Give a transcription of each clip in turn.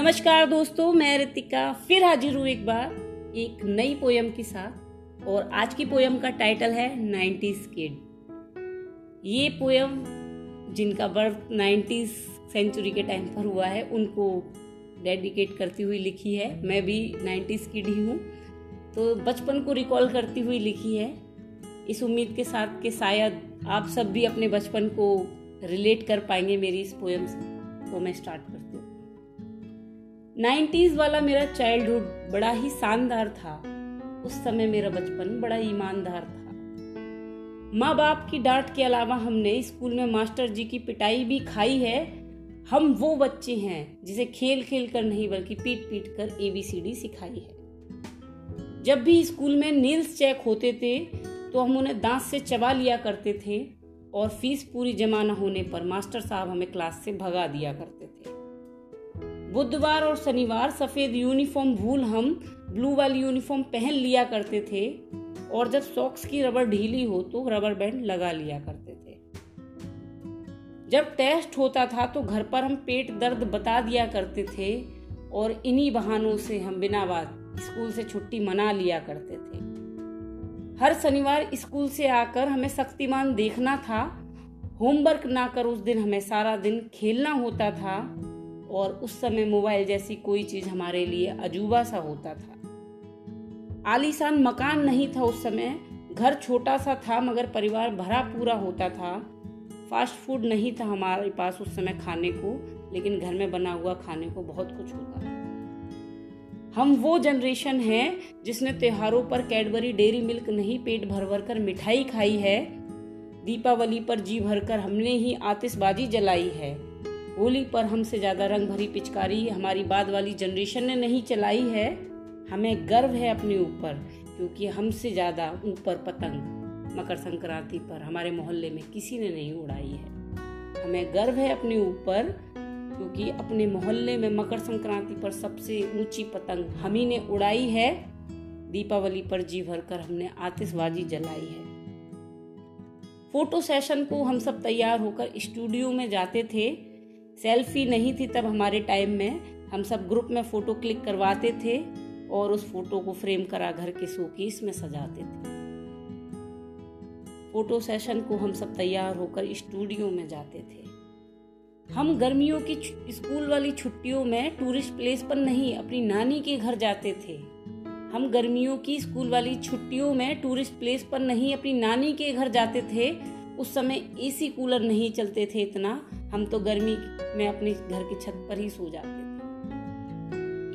नमस्कार दोस्तों, मैं रितिका, फिर हाजिर हूँ एक बार एक नई पोयम के साथ। और आज की पोयम का टाइटल है नाइन्टीज किड ये पोयम जिनका बर्थ नाइन्टीज सेंचुरी के टाइम पर हुआ है, उनको डेडिकेट करती हुई लिखी है। मैं भी नाइन्टीज किड ही हूँ। तो बचपन को रिकॉल करती हुई लिखी है। इस उम्मीद के साथ कि शायद आप सब भी अपने बचपन को रिलेट कर पाएँगे मेरी इस पोयम से तो मैं स्टार्ट करती हूँ। नाइन्टीज वाला मेरा चाइल्डहुड बड़ा ही शानदार था। उस समय मेरा बचपन बड़ा ईमानदार था। माँ बाप की डांट के अलावा हमने स्कूल में मास्टर जी की पिटाई भी खाई है। हम वो बच्चे हैं जिसे खेल खेल कर नहीं बल्कि पीट पीट कर एबीसीडी सिखाई है। जब भी स्कूल में नील्स चेक होते थे तो हम उन्हें दांत से चबा लिया करते थे और फ़ीस पूरी जमा न होने पर मास्टर साहब हमें क्लास से भगा दिया करते थे। बुधवार और शनिवार सफ़ेद यूनिफॉर्म भूल हम, ब्लू वाली यूनिफॉर्म पहन लिया करते थे, और जब सॉक्स की रबर ढीली हो तो रबर बैंड लगा लिया करते थे। जब टेस्ट होता था तो घर पर हम पेट दर्द बता दिया करते थे, और इन्हीं बहानों से हम बिना बात स्कूल से छुट्टी मना लिया करते थे। हर शनिवार स्कूल से आकर हमें शक्तिमान देखना था। होमवर्क ना कर उस दिन हमें सारा दिन खेलना होता था। और उस समय मोबाइल जैसी कोई चीज़ हमारे लिए अजूबा सा होता था। आलीशान मकान नहीं था उस समय, घर छोटा सा था, मगर परिवार भरा पूरा होता था। फास्ट फ़ूड नहीं था हमारे पास उस समय खाने को, लेकिन घर में बना हुआ खाने को बहुत कुछ होता था। हम वो जनरेशन हैं जिसने त्योहारों पर कैडबरी, डेरी मिल्क नहीं, पेट भर भर कर मिठाई खाई है। दीपावली पर जी भरकर हमने ही आतिशबाजी जलाई है। होली पर हमसे ज़्यादा रंग भरी पिचकारी हमारी बाद वाली जनरेशन ने नहीं चलाई है। हमें गर्व है अपने ऊपर, क्योंकि हमसे ज़्यादा ऊपर पतंग मकर संक्रांति पर हमारे मोहल्ले में किसी ने नहीं उड़ाई है। हमें गर्व है अपने ऊपर, क्योंकि अपने मोहल्ले में मकर संक्रांति पर सबसे ऊँची पतंग हम ही ने उड़ाई है। दीपावली पर जी भर कर हमने आतिशबाजी जलाई है। फ़ोटो सेशन को हम सब तैयार होकर स्टूडियो में जाते थे। सेल्फी नहीं थी तब हमारे टाइम में हम सब ग्रुप में फ़ोटो क्लिक करवाते थे और उस फ़ोटो को फ्रेम करा घर के शोकेस में सजाते थे। फ़ोटो सेशन को हम सब तैयार होकर स्टूडियो में जाते थे। हम गर्मियों की स्कूल वाली छुट्टियों में टूरिस्ट प्लेस पर नहीं, अपनी नानी के घर जाते थे। हम गर्मियों की स्कूल वाली छुट्टियों में टूरिस्ट प्लेस पर नहीं, अपनी नानी के घर जाते थे। उस समय एसी कूलर नहीं चलते थे इतना। हम तो गर्मी में अपने घर की छत पर ही सो जाते थे।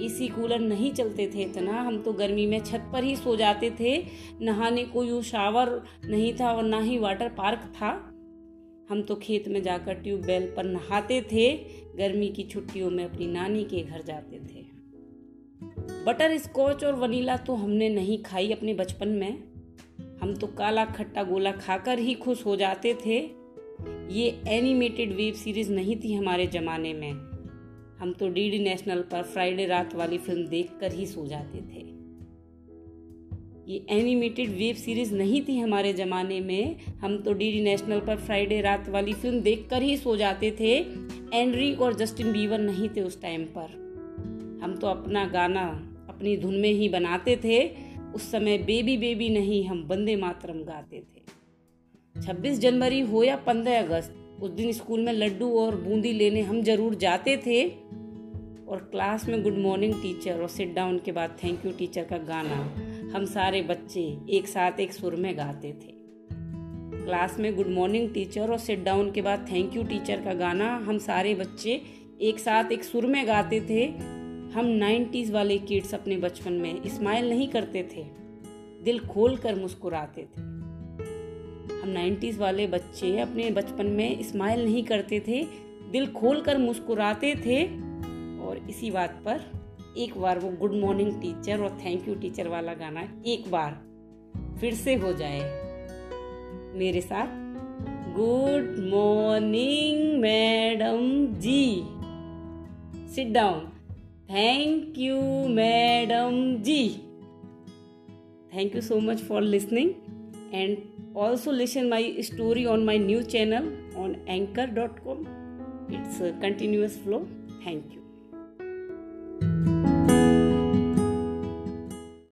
एसी कूलर नहीं चलते थे इतना, हम तो गर्मी में छत पर ही सो जाते थे। नहाने को यू शावर नहीं था और ना ही वाटर पार्क था। हम तो खेत में जाकर ट्यूबवेल पर नहाते थे, गर्मी की छुट्टियों में अपनी नानी के घर जाते थे। बटर स्कॉच और वनीला तो हमने नहीं खाई अपने बचपन में। हम तो काला खट्टा गोला खाकर ही खुश हो जाते थे। ये एनिमेटेड वेब सीरीज़ नहीं थी हमारे ज़माने में। हम तो डीडी नेशनल पर फ्राइडे रात वाली फ़िल्म देखकर ही सो जाते थे। ये एनिमेटेड वेब सीरीज़ नहीं थी हमारे ज़माने में। हम तो डीडी नेशनल पर फ्राइडे रात वाली फ़िल्म देखकर ही सो जाते थे। एनरी और जस्टिन बीवर नहीं थे उस टाइम पर। हम तो अपना गाना अपनी धुन में ही बनाते थे। उस समय बेबी बेबी नहीं, हम बंदे मातरम गाते थे। 26 जनवरी हो या 15 अगस्त, उस दिन स्कूल में लड्डू और बूंदी लेने हम ज़रूर जाते थे। और क्लास में गुड मॉर्निंग टीचर और सिट डाउन के बाद थैंक यू टीचर का गाना हम सारे बच्चे एक साथ एक सुर में गाते थे। क्लास में गुड मॉर्निंग टीचर और सिट डाउन के बाद थैंक यू टीचर का गाना हम सारे बच्चे एक साथ एक सुर में गाते थे। हम नाइन्टीज वाले किड्स अपने बचपन में स्माइल नहीं करते थे। दिल खोल कर मुस्कुराते थे। हम नाइन्टीज़ वाले बच्चे अपने बचपन में स्माइल नहीं करते थे, दिल खोल कर मुस्कुराते थे। और इसी बात पर एक बार वो गुड मॉर्निंग टीचर और थैंक यू टीचर वाला गाना एक बार फिर से हो जाए। मेरे साथ good morning madam ji. Sit down thank you madam ji. Thank you so much for listening and also listen my story on my new channel on anchor.com it's a continuous flow. Thank you